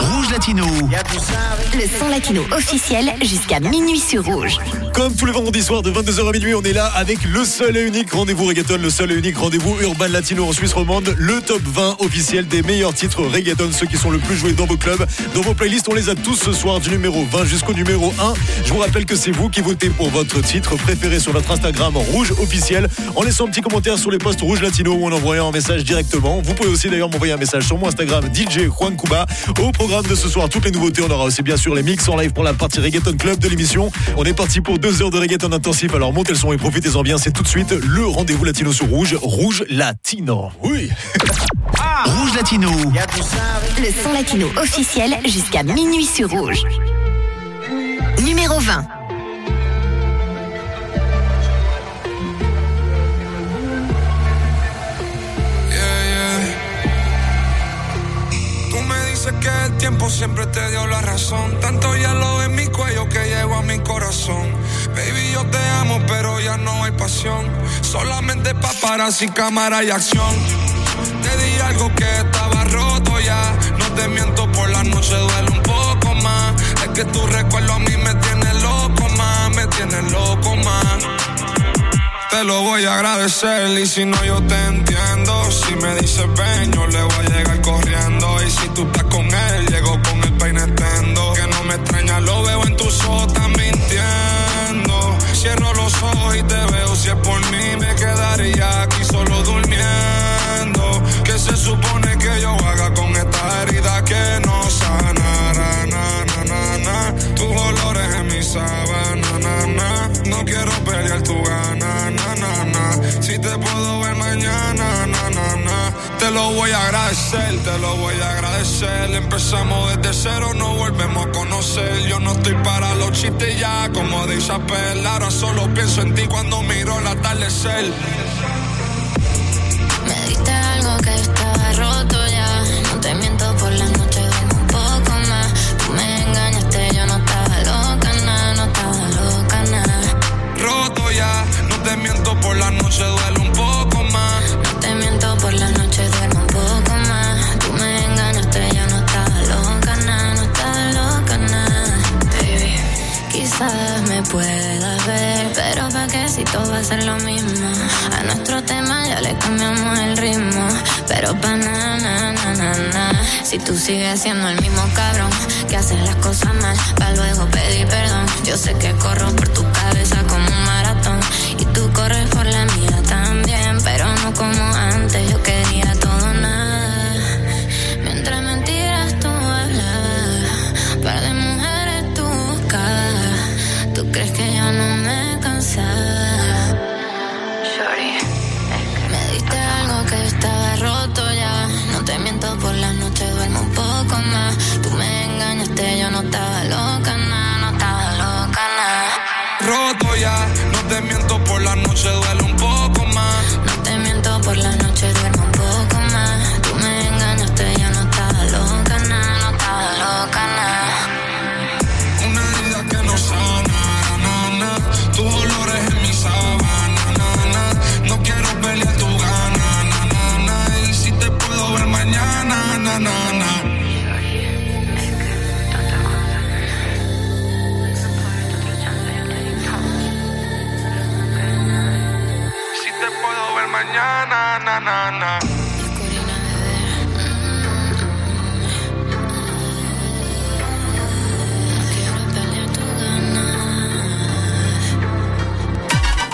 Rouge Latino. Le son latino officiel jusqu'à minuit sur Rouge. Comme tous les vendredis soirs de 22h à minuit, on est là avec le seul et unique rendez-vous reggaeton, le seul et unique rendez-vous urbain latino en Suisse romande, le top 20 officiel des meilleurs titres reggaeton, ceux qui sont le plus joués dans vos clubs. Dans vos playlists, on les a tous ce soir du numéro 20 jusqu'au numéro 1. Je vous rappelle que c'est vous qui votez pour votre titre préféré sur notre Instagram rouge officiel en laissant un petit commentaire sur les posts rouge latino ou en envoyant un message directement. Vous pouvez aussi d'ailleurs m'envoyer un message sur mon Instagram DJ Juan Cuba. Au programme de ce soir, toutes les nouveautés, on aura aussi bien sûr les mix en live pour la partie reggaeton club de l'émission. On est parti pour deux heures de reggaeton intensif, alors montez le son et profitez-en bien. C'est tout de suite le rendez-vous latino sur rouge, rouge latino. Oui. Rouge Latino. Le son latino officiel jusqu'à minuit sur Rouge. Numéro 20. Tiempo siempre te dio la razón. Tanto hielo en mi cuello que llevo a mi corazón. Baby, yo te amo, pero ya no hay pasión. Solamente paparazzi, cámara y acción. Te di algo que estaba roto ya. No te miento, por la noche duele un poco más. Es que tu recuerdo a mí me tiene loco más. Me tiene loco más. Te lo voy a agradecer y si no yo te entiendo Si me dices ven yo le voy a llegar corriendo Y si tú estás con él Te lo voy a agradecer, te lo voy a agradecer. Empezamos desde cero, no volvemos a conocer. Yo no estoy para los chistes ya Como de Isabel, ahora solo pienso en ti Cuando miro el atardecer todo va a ser lo mismo. A nuestro tema ya le cambiamos el ritmo, pero pa' na, na, na, na. Si tú sigues siendo el mismo cabrón que haces las cosas mal, pa' luego pedir perdón. Yo sé que corro por tu cabeza como un maratón y tú corres por gana.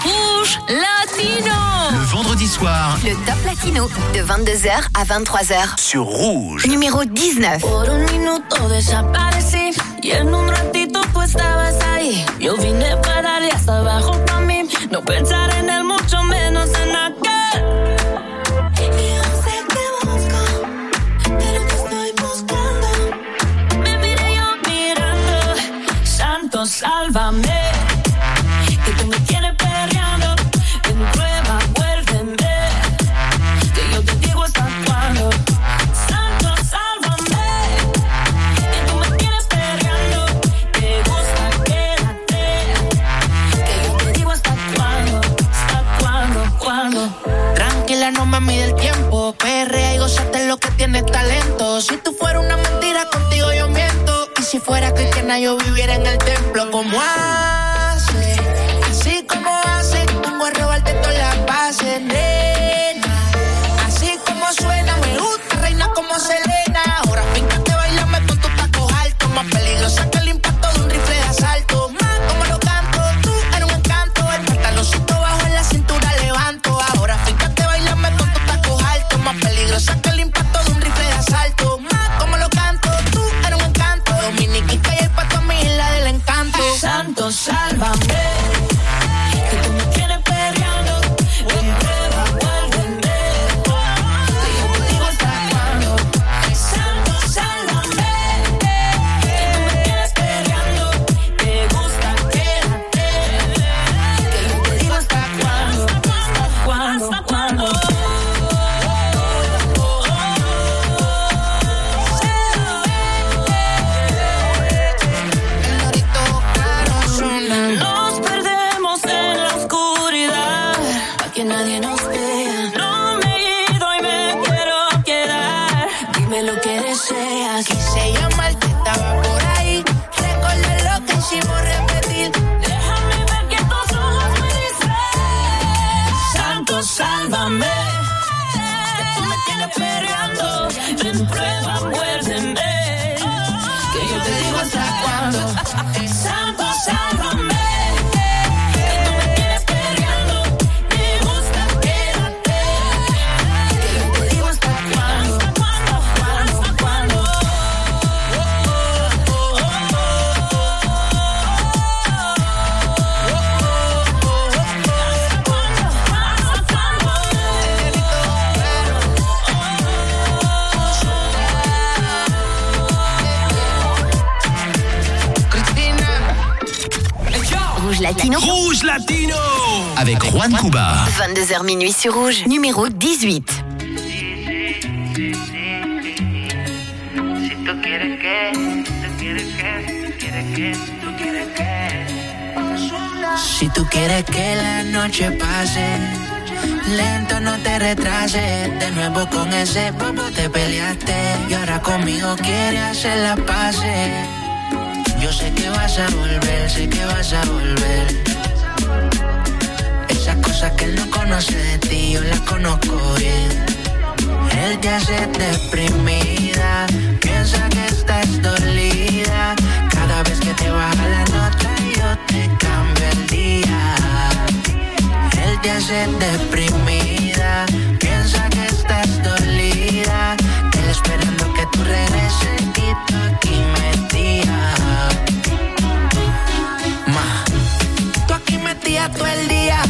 Rouge Latino. Le vendredi soir Le top latino de 22h à 23h. sur Rouge. Numéro 19. Por un minuto desaparecí y en un ratito tú estabas ahí. Yo vine para darle hasta abajo para mí, no pensar en él, mucho menos en aquel. Sálvame. Que tú me tienes perreando, en prueba, vuélveme. Que yo te digo hasta cuándo. Santo, sálvame. Que tú me tienes perreando. Te gusta, quédate. Que yo te digo hasta cuándo. Hasta cuándo, cuándo. Tranquila, no mami del tiempo. Perrea y gozate lo que tienes talento. Si tú fueras una mentira, contigo yo fuera cristiana, yo viviera en el templo como hace. Minuit sur Rouge, numéro 18. Si tú quieres que, tú quieres que, tú quieres que, tú quieres que. Si tú quieres que la noche pase, lento no te retrases. De nuevo con ese bobo te peleaste y ahora conmigo quieres hacer la pase. Yo sé que vas a volver, sé que vas a volver. Cosas que él no conoce de ti, yo las conozco bien. Él te hace deprimida, piensa que estás dolida. Cada vez que te baja la nota, yo te cambio el día. Él te hace deprimida, piensa que estás dolida. Él esperando que tú regreses y tú aquí metida. Ma, tú aquí metida todo el día.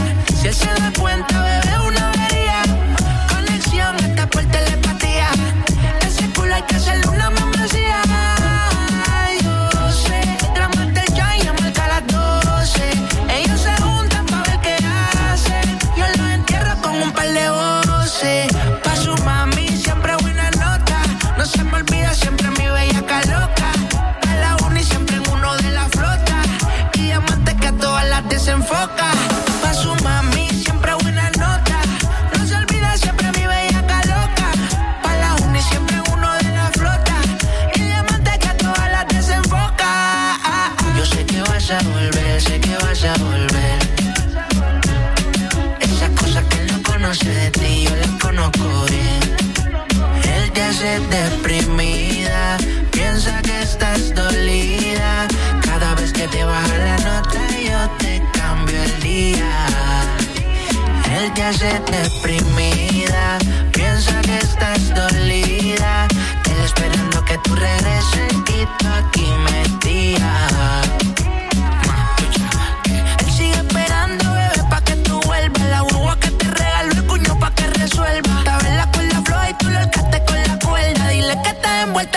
Si él se da cuenta, bebé, una avería. Conexión hasta por telepatía. Ese culo hay que hacerle una membresía. A volver. Esas cosas que él no conoce de ti, yo las conozco bien. Él te hace deprimida, piensa que estás dolida. Cada vez que te baja la nota, yo te cambio el día. Él te hace deprimida, piensa que estás dolida. Él esperando que tú regreses y tú aquí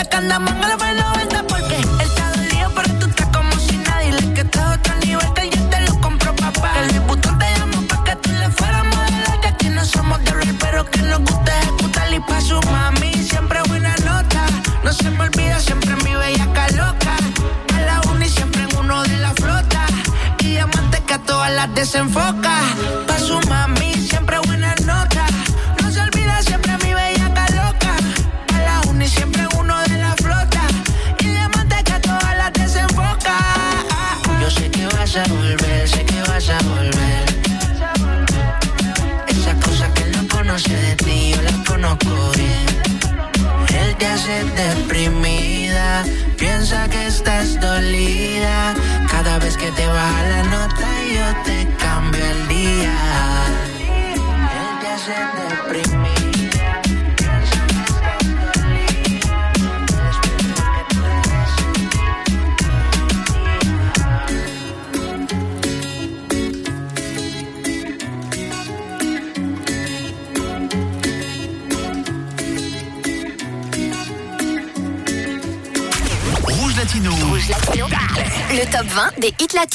que andamos en el 90 porque él está dolido, pero tú estás como si nada. Dile que estás otro nivel, que ya te lo compró papá. El diputado te llamó pa' que tú le fueras modelo. Que aquí no somos de rey, pero que nos gusta ejecutar. Y pa' su mami, siempre buena nota. No se me olvida siempre mi bella loca. A la uni siempre en uno de la flota. Y diamante que a todas las desenfoca.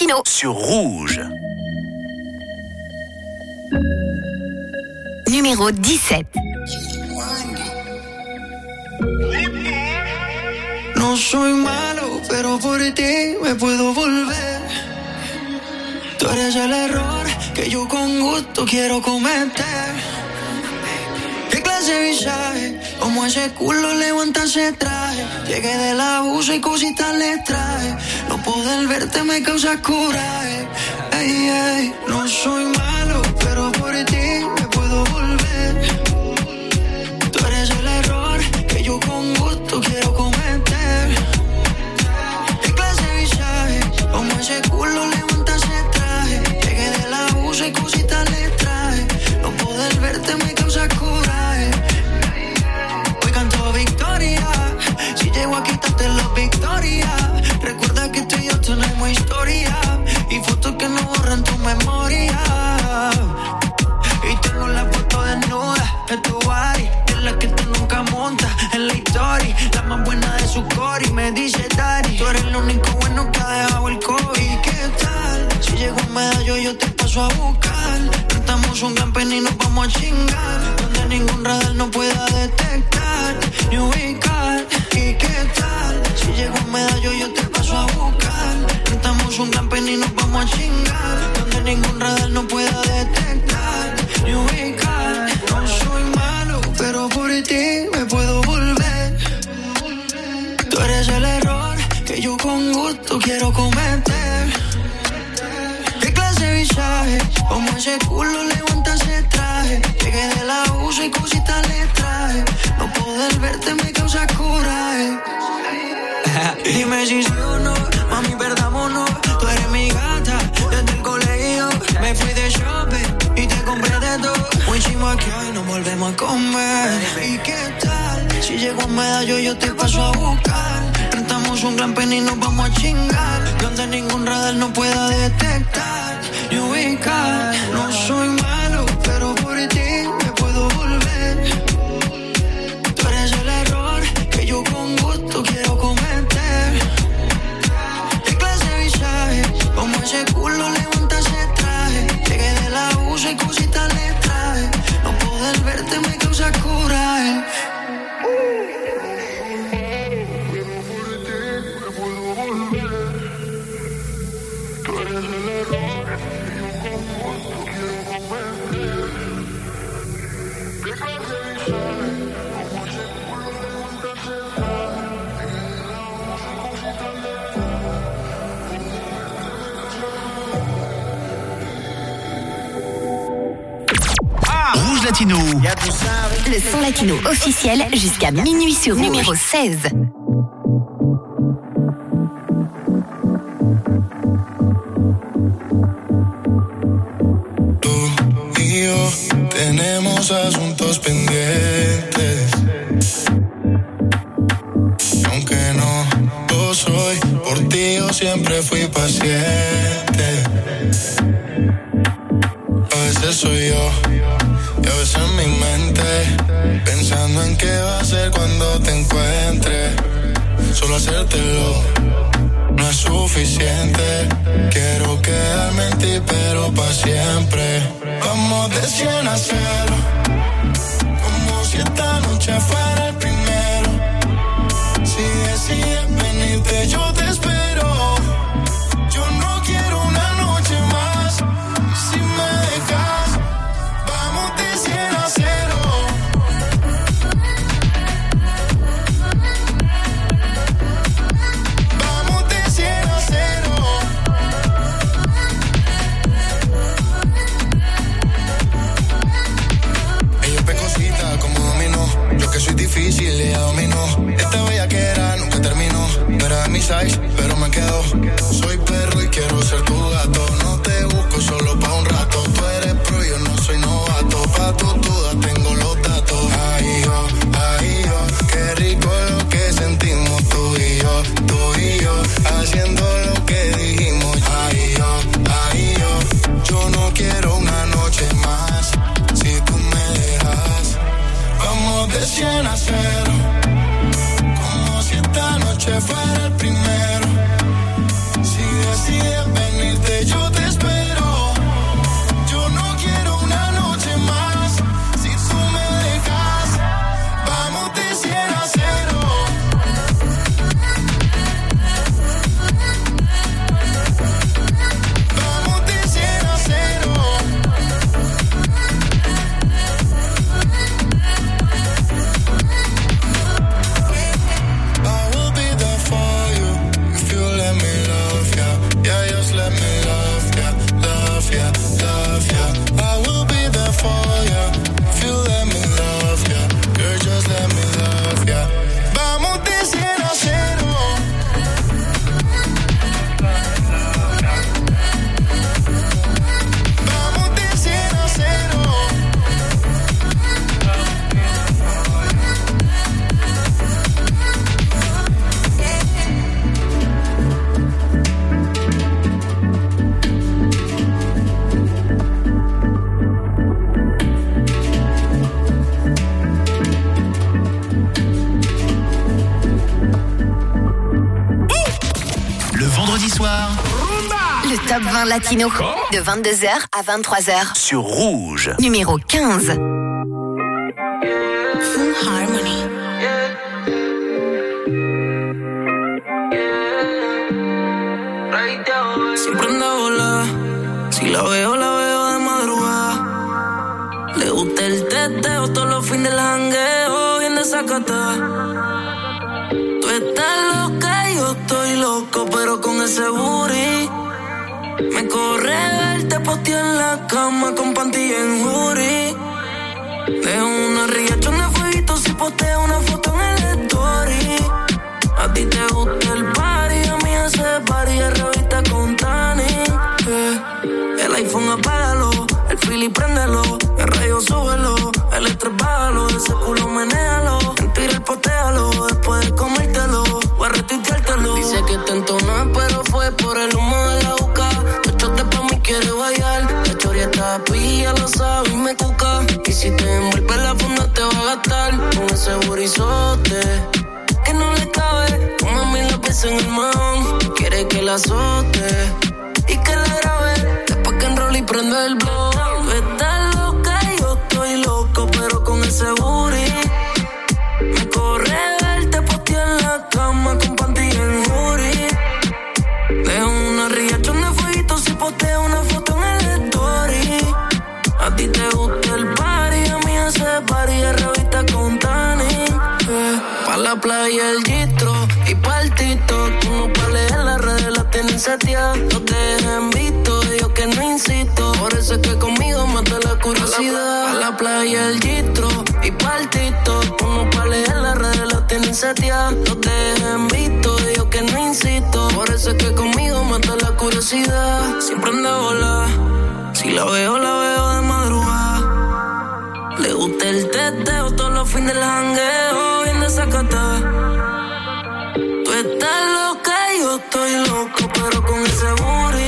Latinos. Sur Rouge. Numéro 17. No soy malo, pero por ti me puedo volver. Tú eres el error que yo con gusto quiero cometer. ¿Qué clase de visaje? Como ese culo levanta ese traje. Llegué del abuso y cositas le traje. Poder verte me causa coraje. Ey, ey, no soy malo, paso a buscar. Cantamos un pen y nos vamos a chingar. Donde ningún radar no pueda detectar ni ubicar. ¿Y qué tal? Si llego un medallo, yo te paso a buscar. Cantamos un pen y nos vamos a chingar. Donde ningún radar no pueda detectar ni ubicar. No soy malo, pero por ti me puedo volver. Tú eres el error que yo con gusto quiero cometer. ¿Qué clase de? Como ese culo levanta ese traje. Llegué del abuso y cositas le traje. No poder verte me causa coraje. Dime si sí o no, mami, perdámonos. Tú eres mi gata desde el colegio. Me fui de shopping y te compré de todo. Muy chimo que hoy nos volvemos a comer. ¿Y qué tal? Si llego un medallo, yo te paso a buscar. Rentamos un gran pen y nos vamos a chingar. Donde ningún radar no pueda detectar ni ubicar. No soy malo, Le son latino officiel jusqu'à minuit sur. Numéro 16. Latino. De 22h à 23h. sur Rouge. Numéro 15. iPhone apágalo, el Philly préndelo, el rayo súbelo, el estrés bájalo, ese culo menéalo, mentira el potéalo, después de comértelo, voy a retuiteártelo. Dice que te entonó, pero fue por el humo de la boca. Los chotes pa' mí quiere bailar, la choria está pilla, lo sabe y me cuca. Y si te envuelve la funda te va a gastar. Con ese burizote que no le cabe. Tu mami la pesa en el mahón, quiere que la azote prendo el blog. Tú estás loca y yo estoy loco, pero con ese booty. Me corre verte posteo en la cama con pantilla en jury. Dejo una riachón de fueguito si posteo una foto en el story. A ti te gusta el party, a mí ese party es revista con Tani. eh. Pa' la playa el gistro y pa' el tito. Tú no pa' leer las redes, las tienen seteadas. No te dejen es que conmigo mata la curiosidad. Pa' la playa el gistro y pa' el tito. Tú no pa' leer las redes, las tienen seteadas. No te dejen visto, yo que no insisto. Por eso es que conmigo mata la curiosidad. Siempre anda volar. Si la veo, la veo de madrugada. Le gusta el teteo todos los fines del jangueo, bien desacatada. Tú estás loca yo estoy loco, pero con ese booty.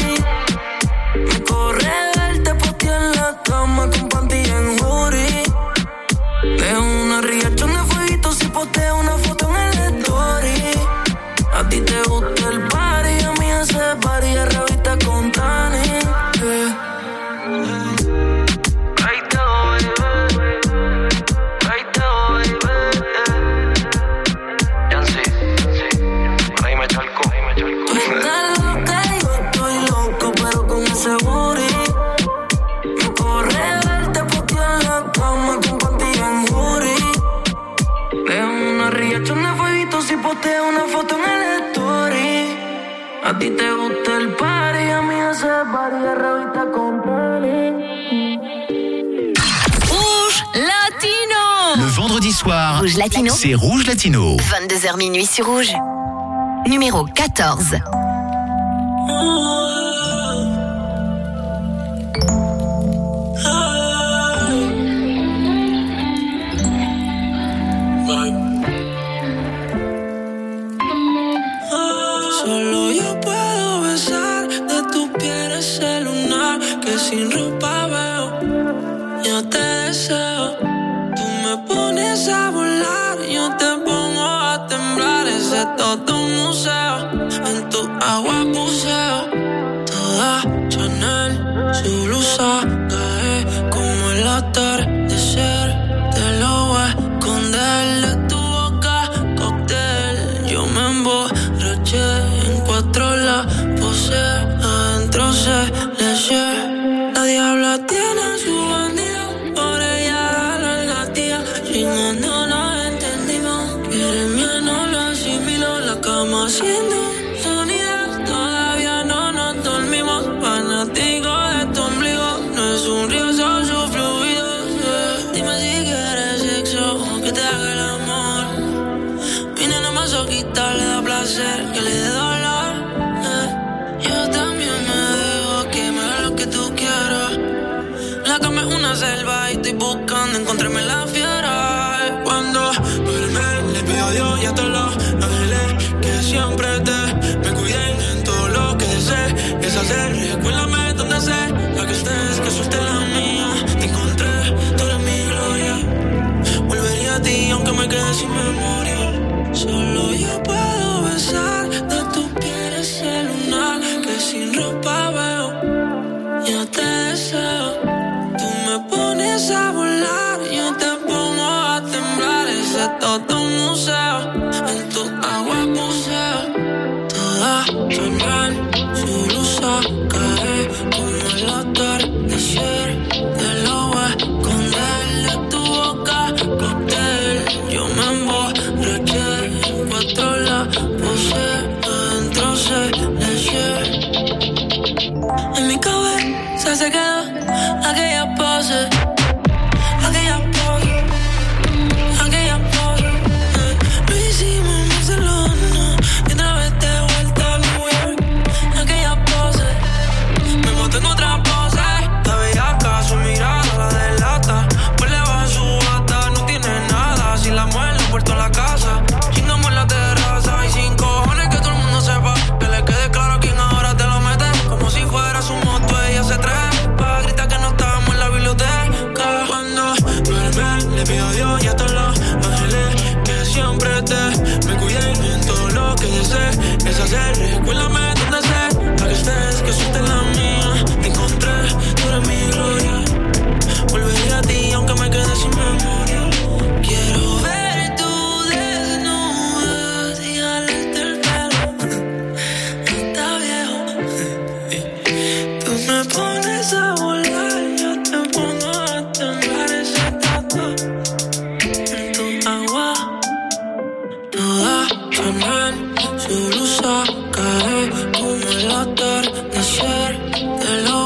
Rouge Latino. Le vendredi soir, c'est Rouge Latino. 22h minuit sur Rouge numéro 14. sin ropa veo, yo te deseo. Tú me pones a volar, yo te pongo a temblar, ese todo. agua buceo. Toda Chanel, su blusa cae como el atardecer. Te lo voy a esconder de tu boca, cóctel. Yo me emborraché en cuatro la posé, adentro se tren solo sacaré como el atardecer de lo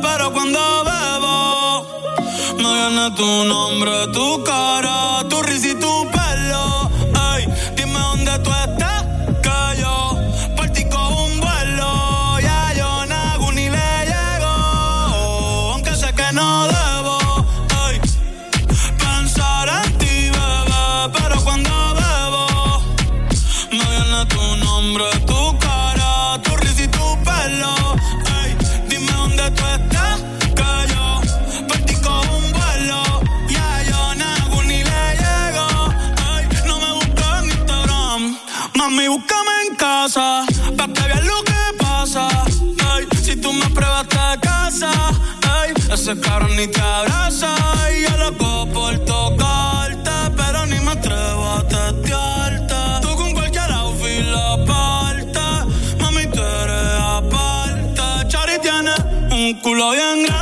pero cuando bebo, me viene tu nombre, tu cara, tu risa y tu pelo. Culo bien grande,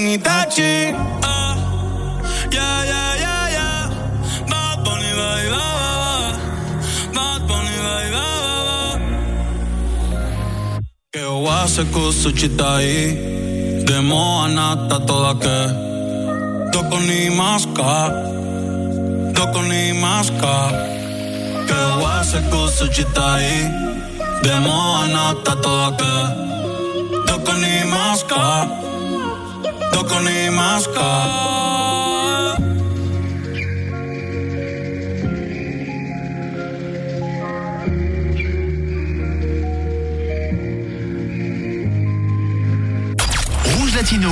en Itachi Ah, Yeah, yeah, yeah, yeah. Bad Bunny, ba, ba, ba. Bad Bunny, ba, ba, ba. Que wase kusuchitai Demo anata toda que. Doko ni maska Doko ni maska Que wase kusuchitai Demo anata toda que. Doko ni maska Doko ni maska Rouge Latino.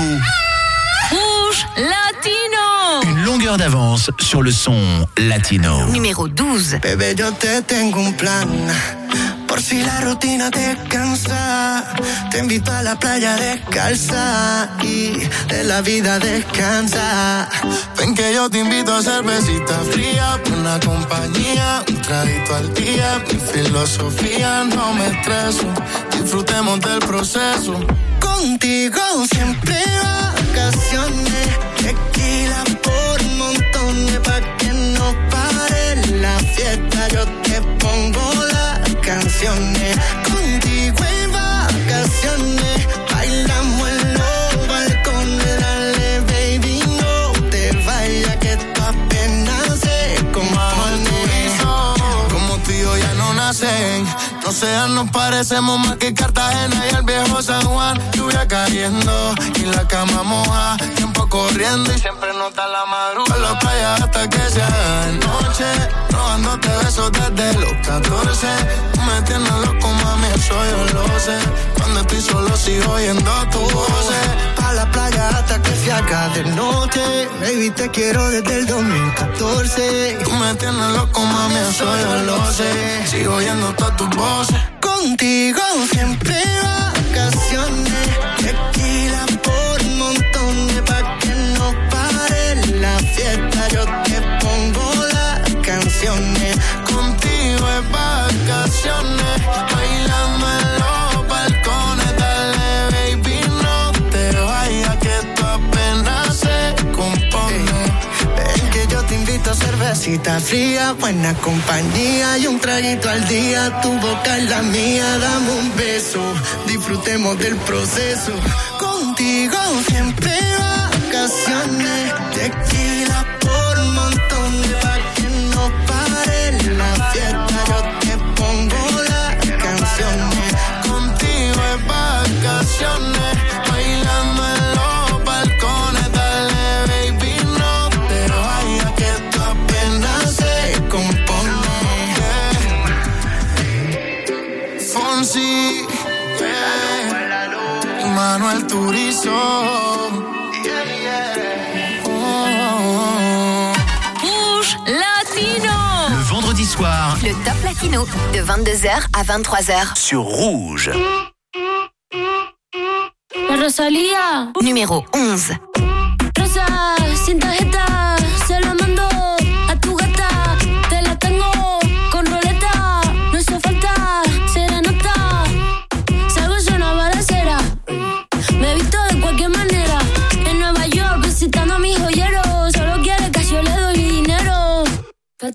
Rouge Latino. Une longueur d'avance sur le son latino. Numéro 12. Bebé, yo te tengo un plan. Si la rutina te cansa, te invito a la playa descalza y de la vida descansa. Ven que yo te invito a cervecita fría, una compañía, un traguito al día. Mi filosofía no me estreso, disfrutemos del proceso. Contigo siempre vacaciones, tequila por montones pa' que no pare la fiesta. Yo te pongo las canciones, contigo en vacaciones, bailamos en los balcones, dale baby no te vayas que esto apenas se compone. Como tú y yo ya no nacen, no sean, nos parecemos más que Cartagena y el viejo San Juan. Lluvia cayendo y la cama moja, tiempo corriendo y siempre nota la madrugada. A la playa hasta que sea de noche, robándote besos desde los 14. Tú me tienes loco, mami, eso yo lo sé. Cuando estoy solo sigo oyendo tu voz. Pa' la playa hasta que se haga de noche. Baby, te quiero desde el 2014. Tú me tienes loco, mami, eso yo lo sé. Sigo oyendo todas tus voces. Contigo siempre vacaciones. Tequila por montones pa' que no pare la fiesta. Yo te pongo las canciones. Contigo es vacaciones, fría, buena compañía y un traguito al día. Tu boca es la mía, dame un beso, disfrutemos del proceso. Contigo siempre vacaciones, tequila De 22h à 23h sur Rouge. Rosalía. Numéro 11. Rosa.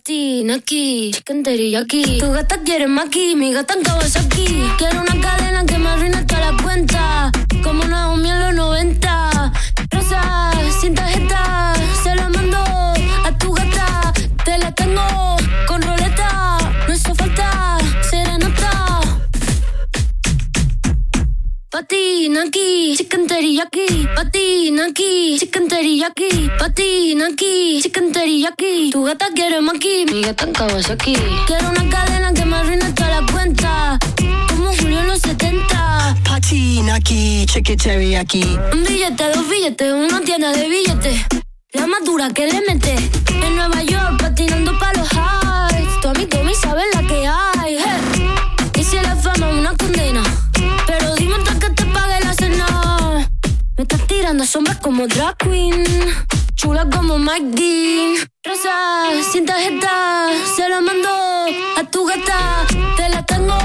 Patina aquí, chicken aquí. Tu gata quiere maki, mi gata en Kawasaki. Quiero una cadena que me arruine toda la cuenta. Como en los 90. Patina aquí, chicken teriyaki. Patina aquí, chicken teriyaki. Patina aquí, chicken teriyaki. Tu gata quiere maki, mi gata en Kawasaki. Quiero una cadena que me arruine toda la cuenta. Como Julio en los 70. Patina aquí, cheque aquí. Un billete, dos billetes, una tienda de billetes. La más dura que le mete. En Nueva York, patinando pa' los highs. Como drag queen. Chula como Mike Dean. Rosa, sin tarjeta, se la mando a tu gata. Te la tengo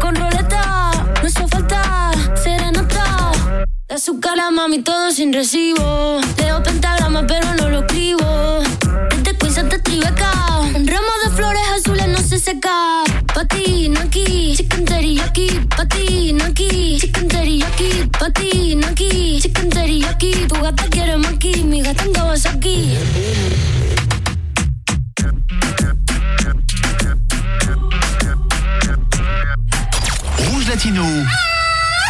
con roleta. No hace falta serenata. De su cara, mami, todo sin recibo. Leo pentagrama, pero no lo escribo. Este quiz te tribeca. Un ramo de flores azules no se seca. Patina aquí, chicken teriyaki. Patina aquí, chicken teriyaki. Patina aquí, chicken teriyaki. Tu gata quiere maki, mi gata en Kawasaki. Rouge Latino,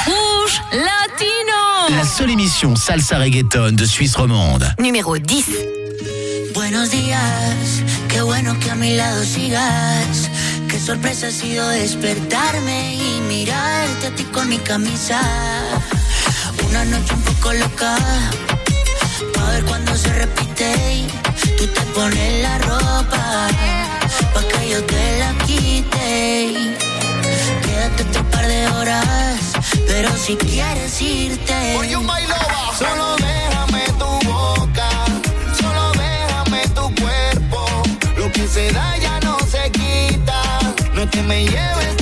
Rouge Latino. la seule émission salsa reggaeton de Suisse romande. Numéro 10. Buenos días, qué bueno que a mi lado sigas. Qué sorpresa ha sido despertarme y mirarte a ti con mi camisa. Una noche un poco loca, a ver cuando se repite. y Tú te pones la ropa, pa' que yo te la quite. Quédate otro par de horas, pero si quieres irte. Solo déjame tu boca, solo déjame tu cuerpo. Lo que se da ya. No te me lleves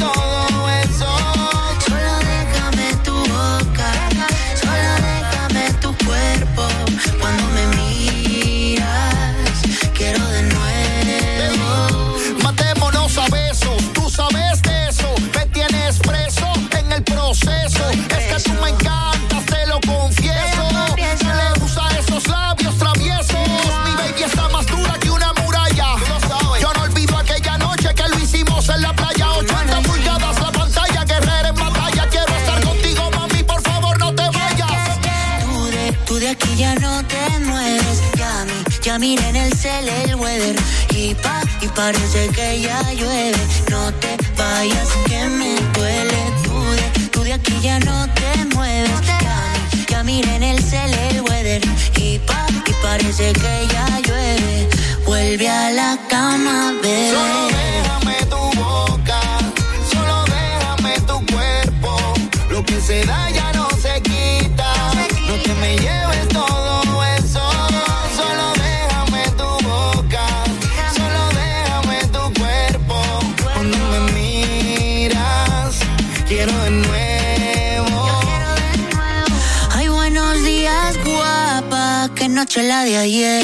mi, ya miré en el cel el weather. Y pa, y parece que ya llueve. No te vayas, que me duele. Tú de, tú de aquí ya no te mueves. Ya, ya miré en el cel el weather. Y pa, y parece que ya llueve. Vuelve a la cama, bebé. Solo déjame tu boca, solo déjame tu cuerpo. Lo que se da ya noche la de ayer.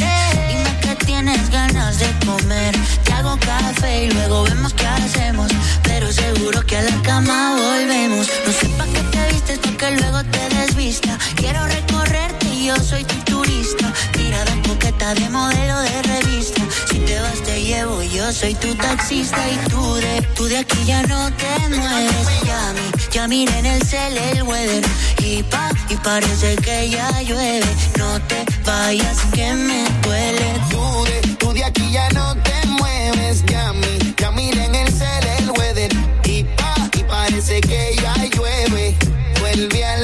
Dime que tienes ganas de comer. Te hago café y luego vemos qué hacemos. Pero seguro que a la cama volvemos. No sé pa' qué te vistes porque luego te desvista. Quiero recorrerte y yo soy tu turista. Tirada coqueta de modelo de revista. Llevo, yo soy tu taxista. Y tú de, tú de aquí ya no te mueves. Ya, ya miré en el cel el weather. Y pa, y parece que ya llueve. No te vayas que me duele. Tú de, tú de aquí ya no te mueves, ya ya miré en el cel el weather. Y pa, y parece que ya llueve. Vuelve a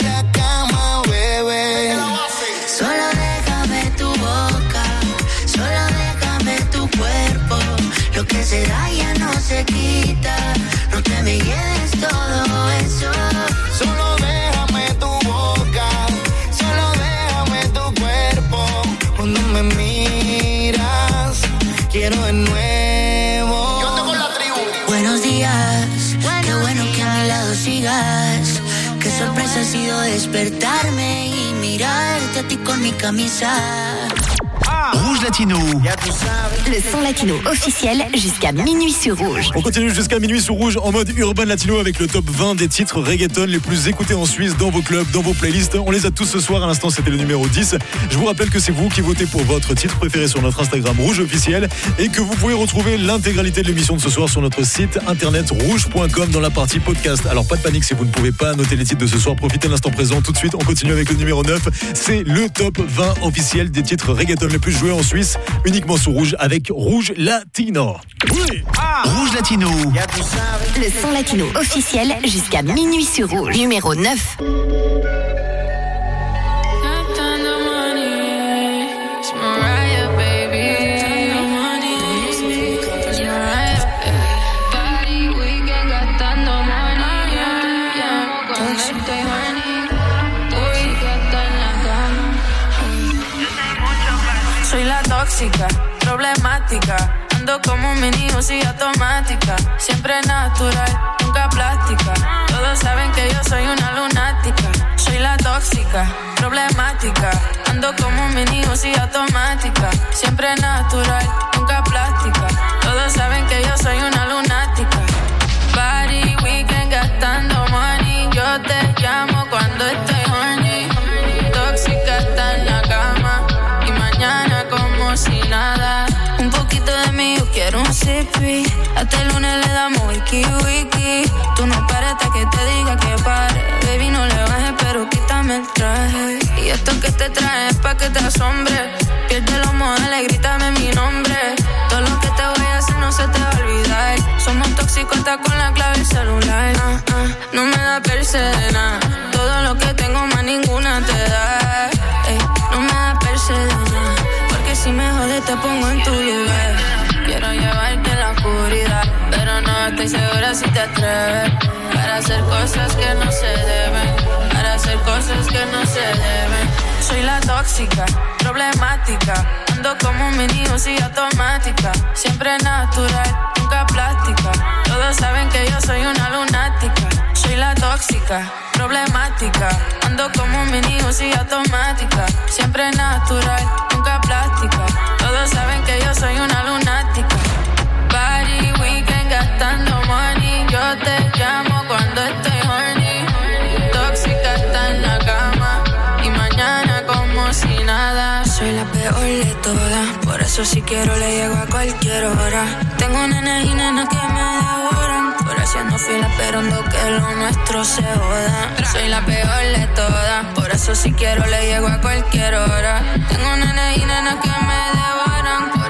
quiero de nuevo. Yo ando la tribu. Buenos días, qué bueno que a mi lado sigas. Qué sorpresa ha sido despertarme y mirarte a ti con mi camisa Rouge Latino. Le son latino officiel jusqu'à minuit sur Rouge. On continue jusqu'à minuit sur Rouge en mode urban latino avec le top 20 des titres reggaeton les plus écoutés en Suisse dans vos clubs, dans vos playlists. On les a tous ce soir. À l'instant, c'était le numéro 10. Je vous rappelle que c'est vous qui votez pour votre titre préféré sur notre Instagram Rouge officiel et que vous pouvez retrouver l'intégralité de l'émission de ce soir sur notre site internet rouge.com dans la partie podcast. Alors pas de panique si vous ne pouvez pas noter les titres de ce soir. Profitez de l'instant présent. Tout de suite, on continue avec le numéro 9. C'est le top 20 officiel des titres reggaeton les plus joués en Suisse, uniquement sur Rouge avec Rouge Latino. Rouge Latino. Le son latino officiel jusqu'à minuit sur Rouge. Numéro 9. Tóxica, problemática. Ando como un mini y automática. Siempre natural, nunca plástica. Todos saben que yo soy una lunática. Soy la tóxica, problemática. Ando como un mini y automática. Siempre natural, nunca plástica. Todos saben que yo soy una quiero un sippy. Hasta el lunes le damos wiki wiki. Tú no pares hasta que te diga que pare. Baby, no le bajes, pero quítame el traje. Y esto que te trae es pa' que te asombre. Pierde los modales, grítame mi nombre. Todo lo que te voy a hacer no se te va a olvidar. Somos tóxicos hasta con la clave del celular. Ah, ah, no me da percena. Si te atreves. Para hacer cosas que no se deben. Para hacer cosas que no se deben. Soy la tóxica, problemática. Ando como un mini y automática. Siempre natural, nunca plástica. Todos saben que yo soy una lunática. Soy la tóxica, problemática. Ando como un mini y automática. Siempre natural, nunca plástica. Todos saben que yo soy una lunática. Gastando money. Yo te llamo cuando estoy horny. Tóxica está en la cama. Y mañana como si nada. Soy la peor de todas. Por eso si quiero le llego a cualquier hora. Tengo nenes y nenas que me devoran. Por haciendo fila esperando que lo nuestro se joda. Soy la peor de todas. Por eso si quiero le llego a cualquier hora. Tengo nenes y nenas que me devoran.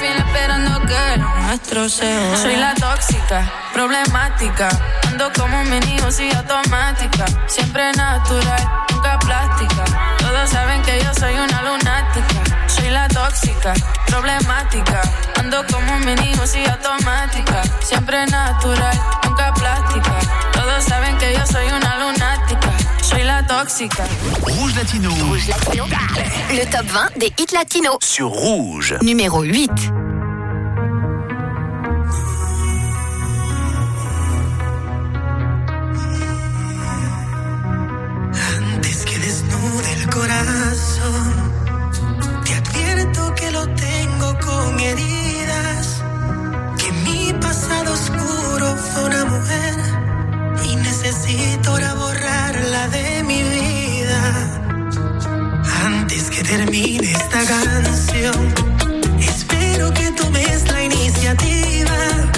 Esperando que nuestro se joda. Soy la tóxica, problemática. Ando como un mini y automática. Siempre natural, nunca plástica. Todos saben que yo soy una lunática. Soy la tóxica, problemática. Ando como un mini y automática. Siempre natural, nunca plástica. Todos saben que yo soy una lunática. Soy la tóxica. Rouge Latino. Le top 20 des hits latinos. Sur Rouge. Numéro 8. Antes que desnude el corazón, te advierto que lo tengo con heridas, que mi pasado oscuro fue una mujer y necesito ahora borrarla de mi vida. Antes que termine esta canción, espero que tomes la iniciativa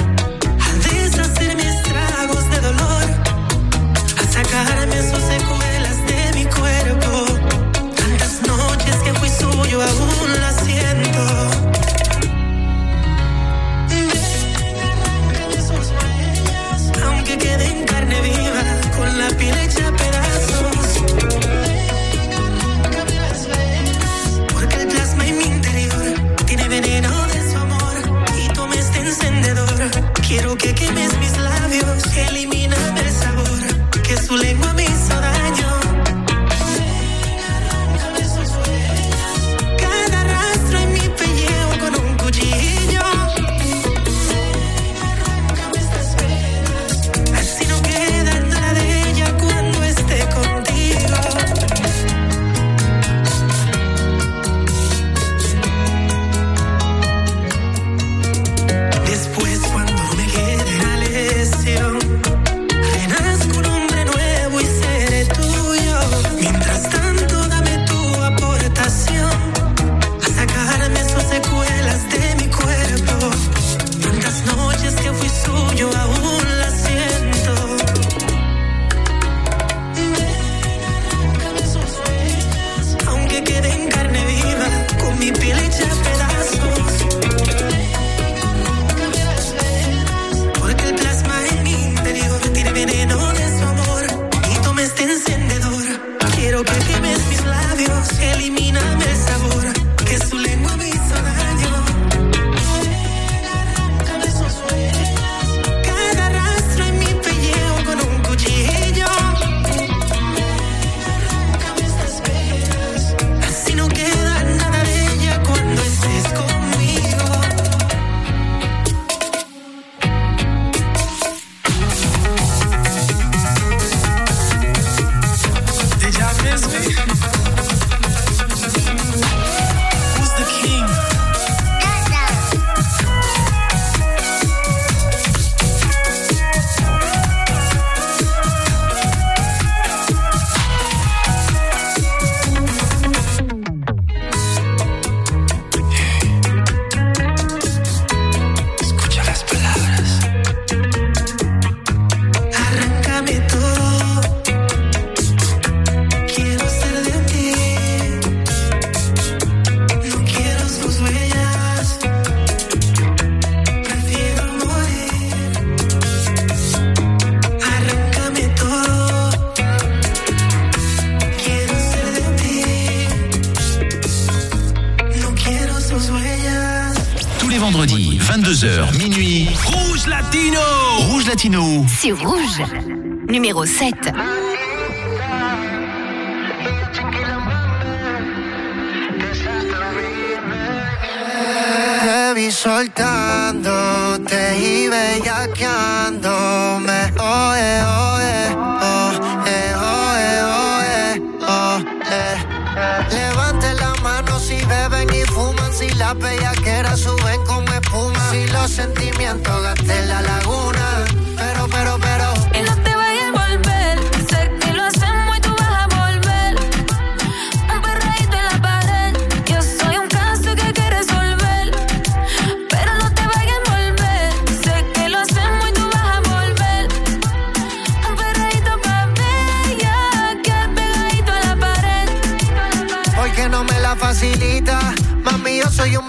que quemes mis labios, que elimina 7. Solta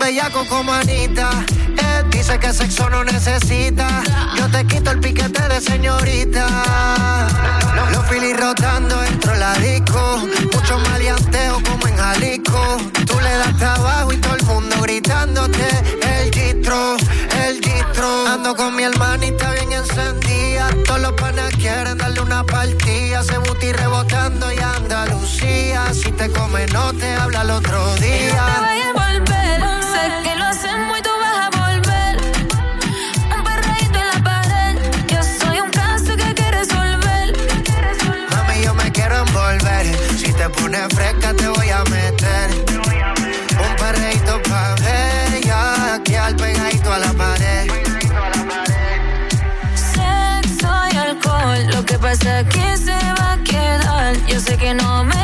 bellaco como Anita. Él dice que sexo no necesita. Yo te quito el piquete de señorita. Los, los filis rotando dentro de la disco. Mucho maleanteo como en Jalisco. Tú le das trabajo y todo el mundo gritándote. El distro, el distro. Ando con mi hermanita bien encendida. Todos los panas quieren darle una partida. Se buti rebotando y Andalucía. Si te come, no te habla el otro día. volver. Pones fresca, te voy a meter. Un perreíto pa' bella. Que al pegadito a la pared. Sexo y alcohol, lo que pasa aquí se va a quedar. Yo sé que no me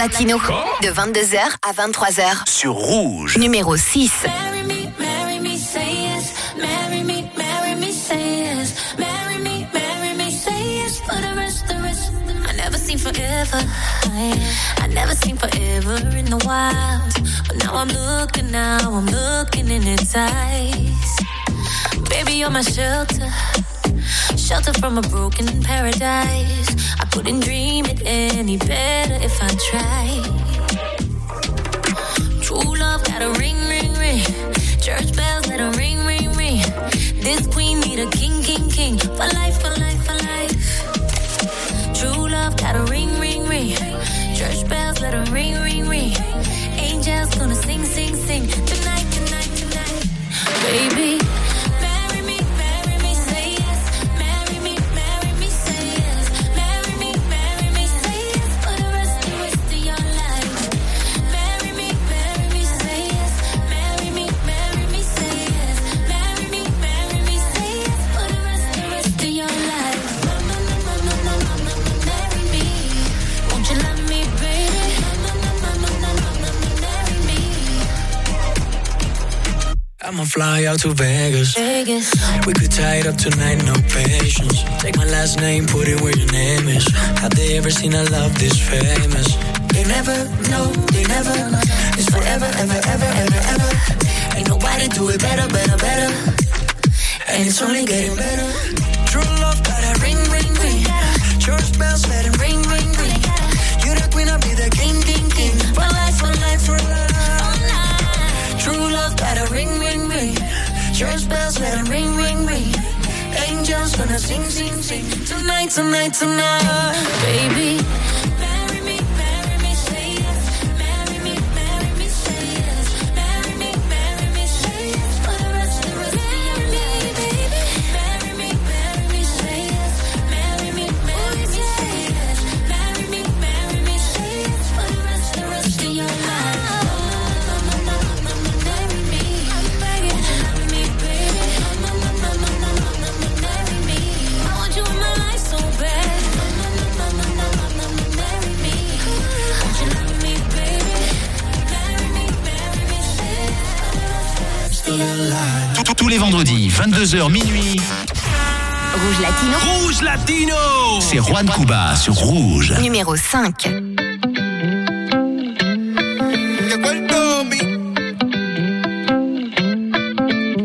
latino de 22h à 23h sur Rouge numéro 6. forever. I, I never seen forever in the wild. But now I'm looking, now I'm looking in its eyes. Baby, you're my shelter. Shelter from a broken paradise Couldn't dream it any better if I tried. True love got a ring, ring, ring. Church bells let a ring, ring, ring. This queen need a king, king, king. For life, for life, for life. True love got a ring, ring, ring. Church bells let a ring, ring, ring. Angels gonna sing, sing, sing. Tonight, tonight, tonight. Baby. I'ma fly out to Vegas. Vegas. We could tie it up tonight, no patience. Take my last name, put it where your name is. Have they ever seen a love this famous? They never know, they never. It's forever, ever, ever, ever, ever. Ain't nobody do it better, better, better. And it's only getting better. True love, got a ring, ring, ring. Church bells, let it Church bells, let it ring, ring, ring. Angels gonna sing, sing, sing. Tonight, tonight, tonight, baby. 22h minuit, Rouge Latino, Rouge Latino C'est Juan Cuba sur Rouge. numéro 5.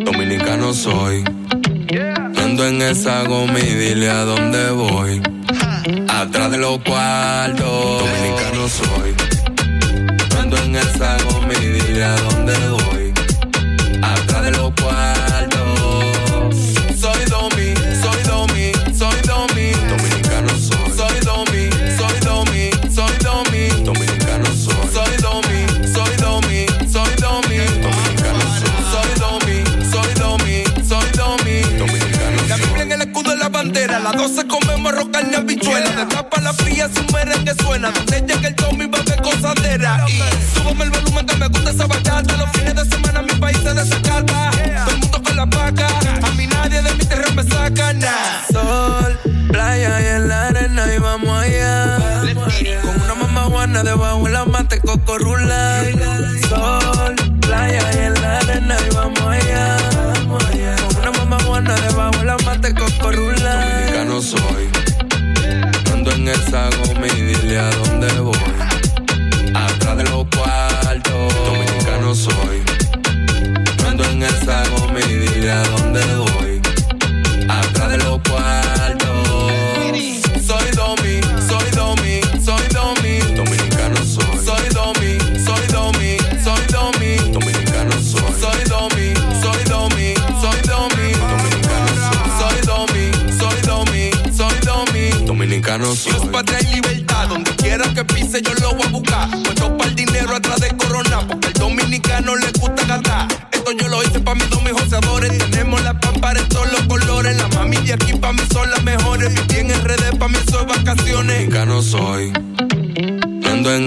Dominicano soy. Ando en esa goma y dile a dónde voy. Atrás de los cuartos. De tapa la fría, su merengue suena. Donde llega el Tommy, va de cosadera. Y súbame el volumen que me gusta esa bachata. Los fines de semana mi país se desacata. Todo el mundo con la paca. A mí nadie de mi tierra me saca nada. Sol, playa y en la arena y vamos allá. Con una mamá guana debajo la mate cocorrula. Goma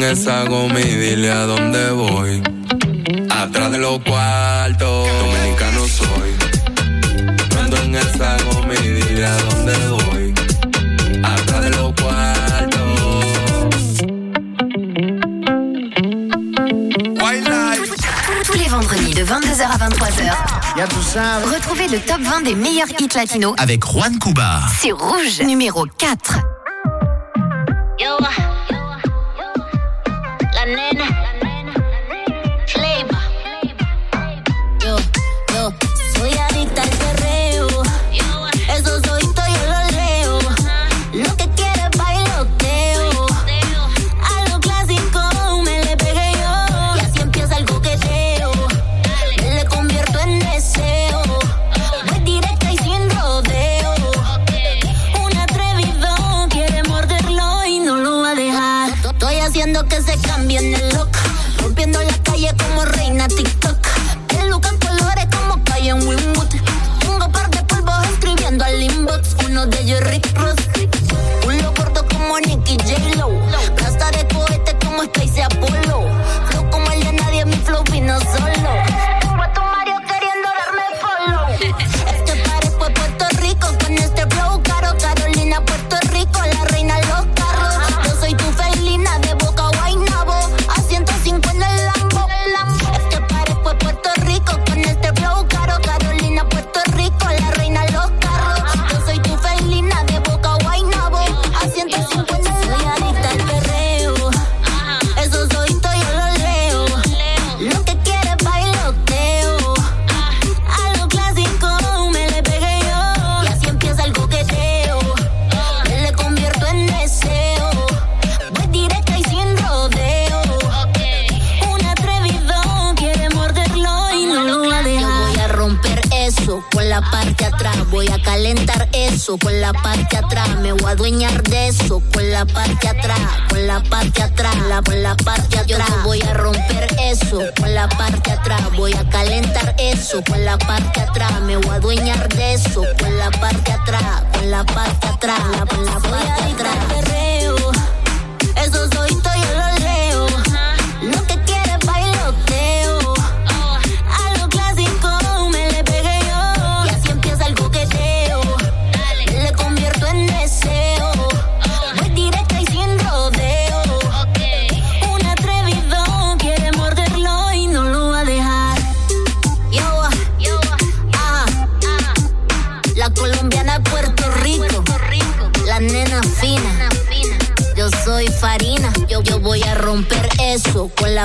Ando en esa goma y dile a dónde voy. Atrás de los cuartos. Dominicano soy. Ando en esa goma y dile a dónde voy. Atrás de los cuartos. Tous les vendredis de 22h à 23h. Retrouvez le top 20 des meilleurs hits latinos Avec Juan Cuba. C'est Rouge, numéro 4.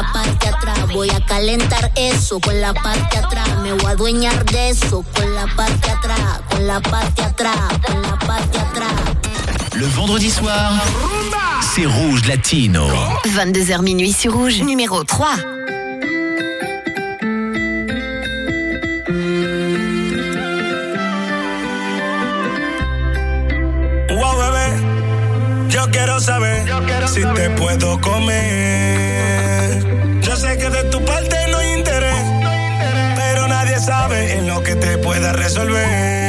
La parte atrás. Voy a calentar eso con la parte atrás. Me voy a adueñar de eso con la parte atrás. Con la parte atrás, con la parte atrás. Le vendredi soir, c'est Rouge Latino. 22h minuit sur Rouge, numéro 3. Saber si te puedo comer. Yo sé que de tu parte no hay interés, pero nadie sabe en lo que te pueda resolver.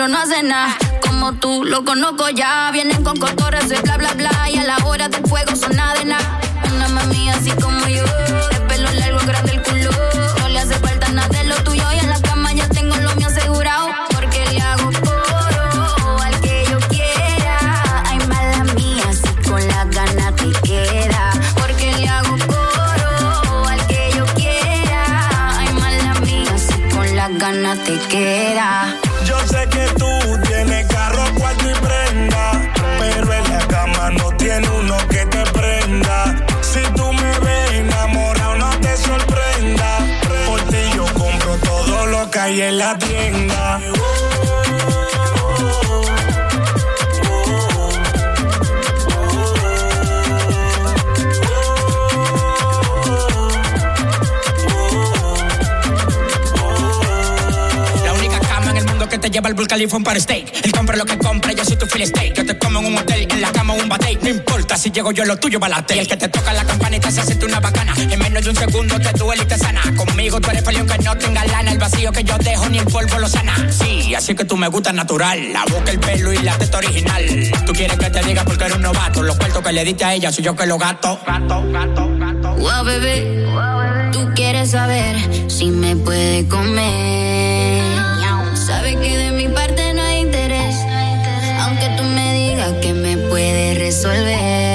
Pero no hacen nada. Como tú, lo conozco ya. Vienen con cotorras de bla bla bla. Y a la hora del fuego son nada de nada. Una mami así como yo, Yo sé que tú tienes carro, cuarto y prenda, pero en la cama no tiene uno que te prenda. Si tú me ves enamorado, no te sorprenda. Por ti yo compro todo lo que hay en la tienda. Lleva al Burj Khalifa un par steak. Él compra lo que compra, yo soy tu fill steak. Yo te como en un hotel, en la cama un bate. No importa si llego yo, lo tuyo balate. Y el que te toca la campanita se siente una bacana. En menos de un segundo te duele y te sana. Conmigo tú eres feliz aunque no tenga lana. El vacío que yo dejo ni el polvo lo sana. Sí, así que tú me gustas natural. La boca, el pelo y la teta original. Tú quieres que te diga porque eres un novato. Los cuartos que le diste a ella soy yo que lo gato. Gato, gato, gato. Wow, bebé, tú quieres saber si me puede comer. Resolver.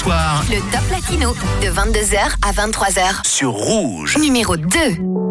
Soir, Le Top Latino de 22h à 23h. sur Rouge. Numéro 2.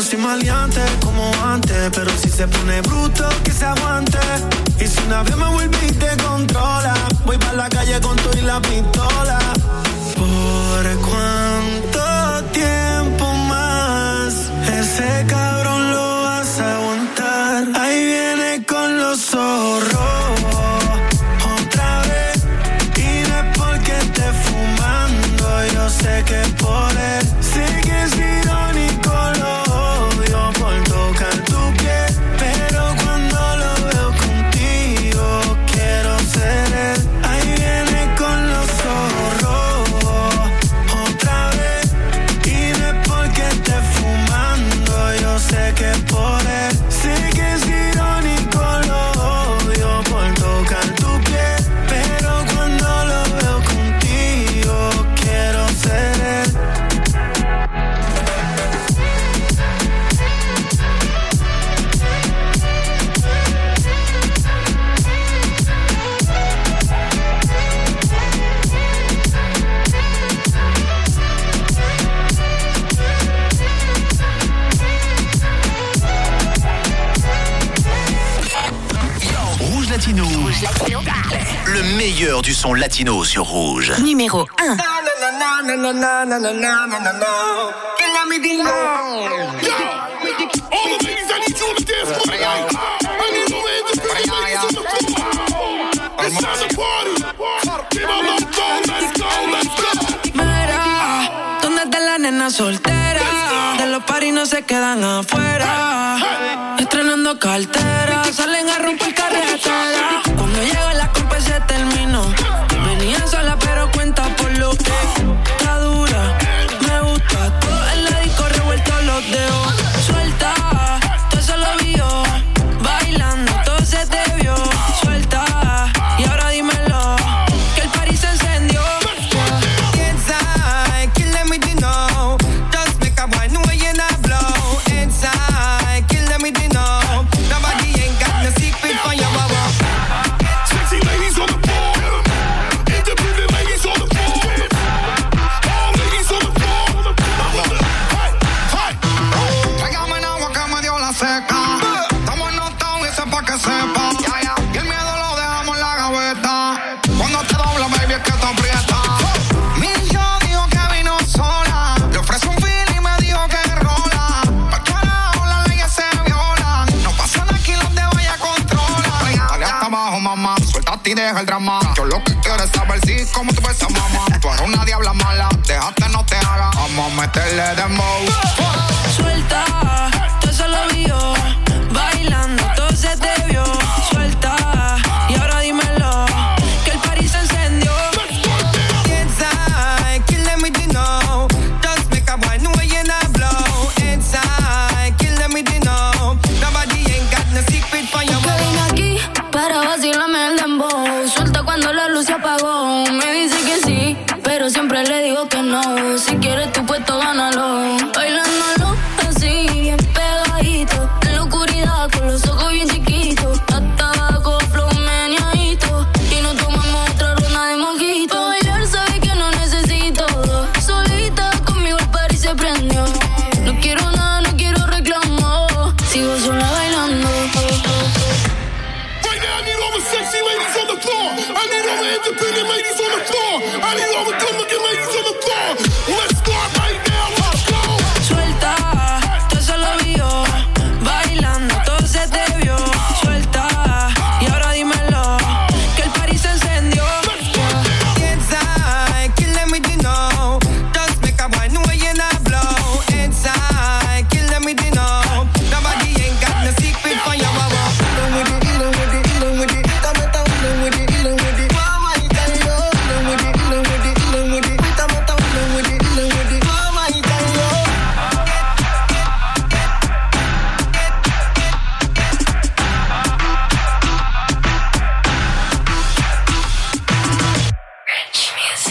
no soy maleante como antes, pero si se pone bruto, que se aguante. Y si una vez me vuelve y te controla, voy para la calle con todo y la pistola. ¿Por cuánto? son latino sur Rouge. Numéro 1. De los se quedan afuera. Estrenando cartera, salen a romper carretera. Cuando llega la compa se terminó. Venía sola, pero cuenta por lo que. deja el drama. Yo lo que quiero es saber si, sí, cómo tú besas, mamá. Tú eres una diabla mala, déjate no te haga. Vamos a meterle de Suelta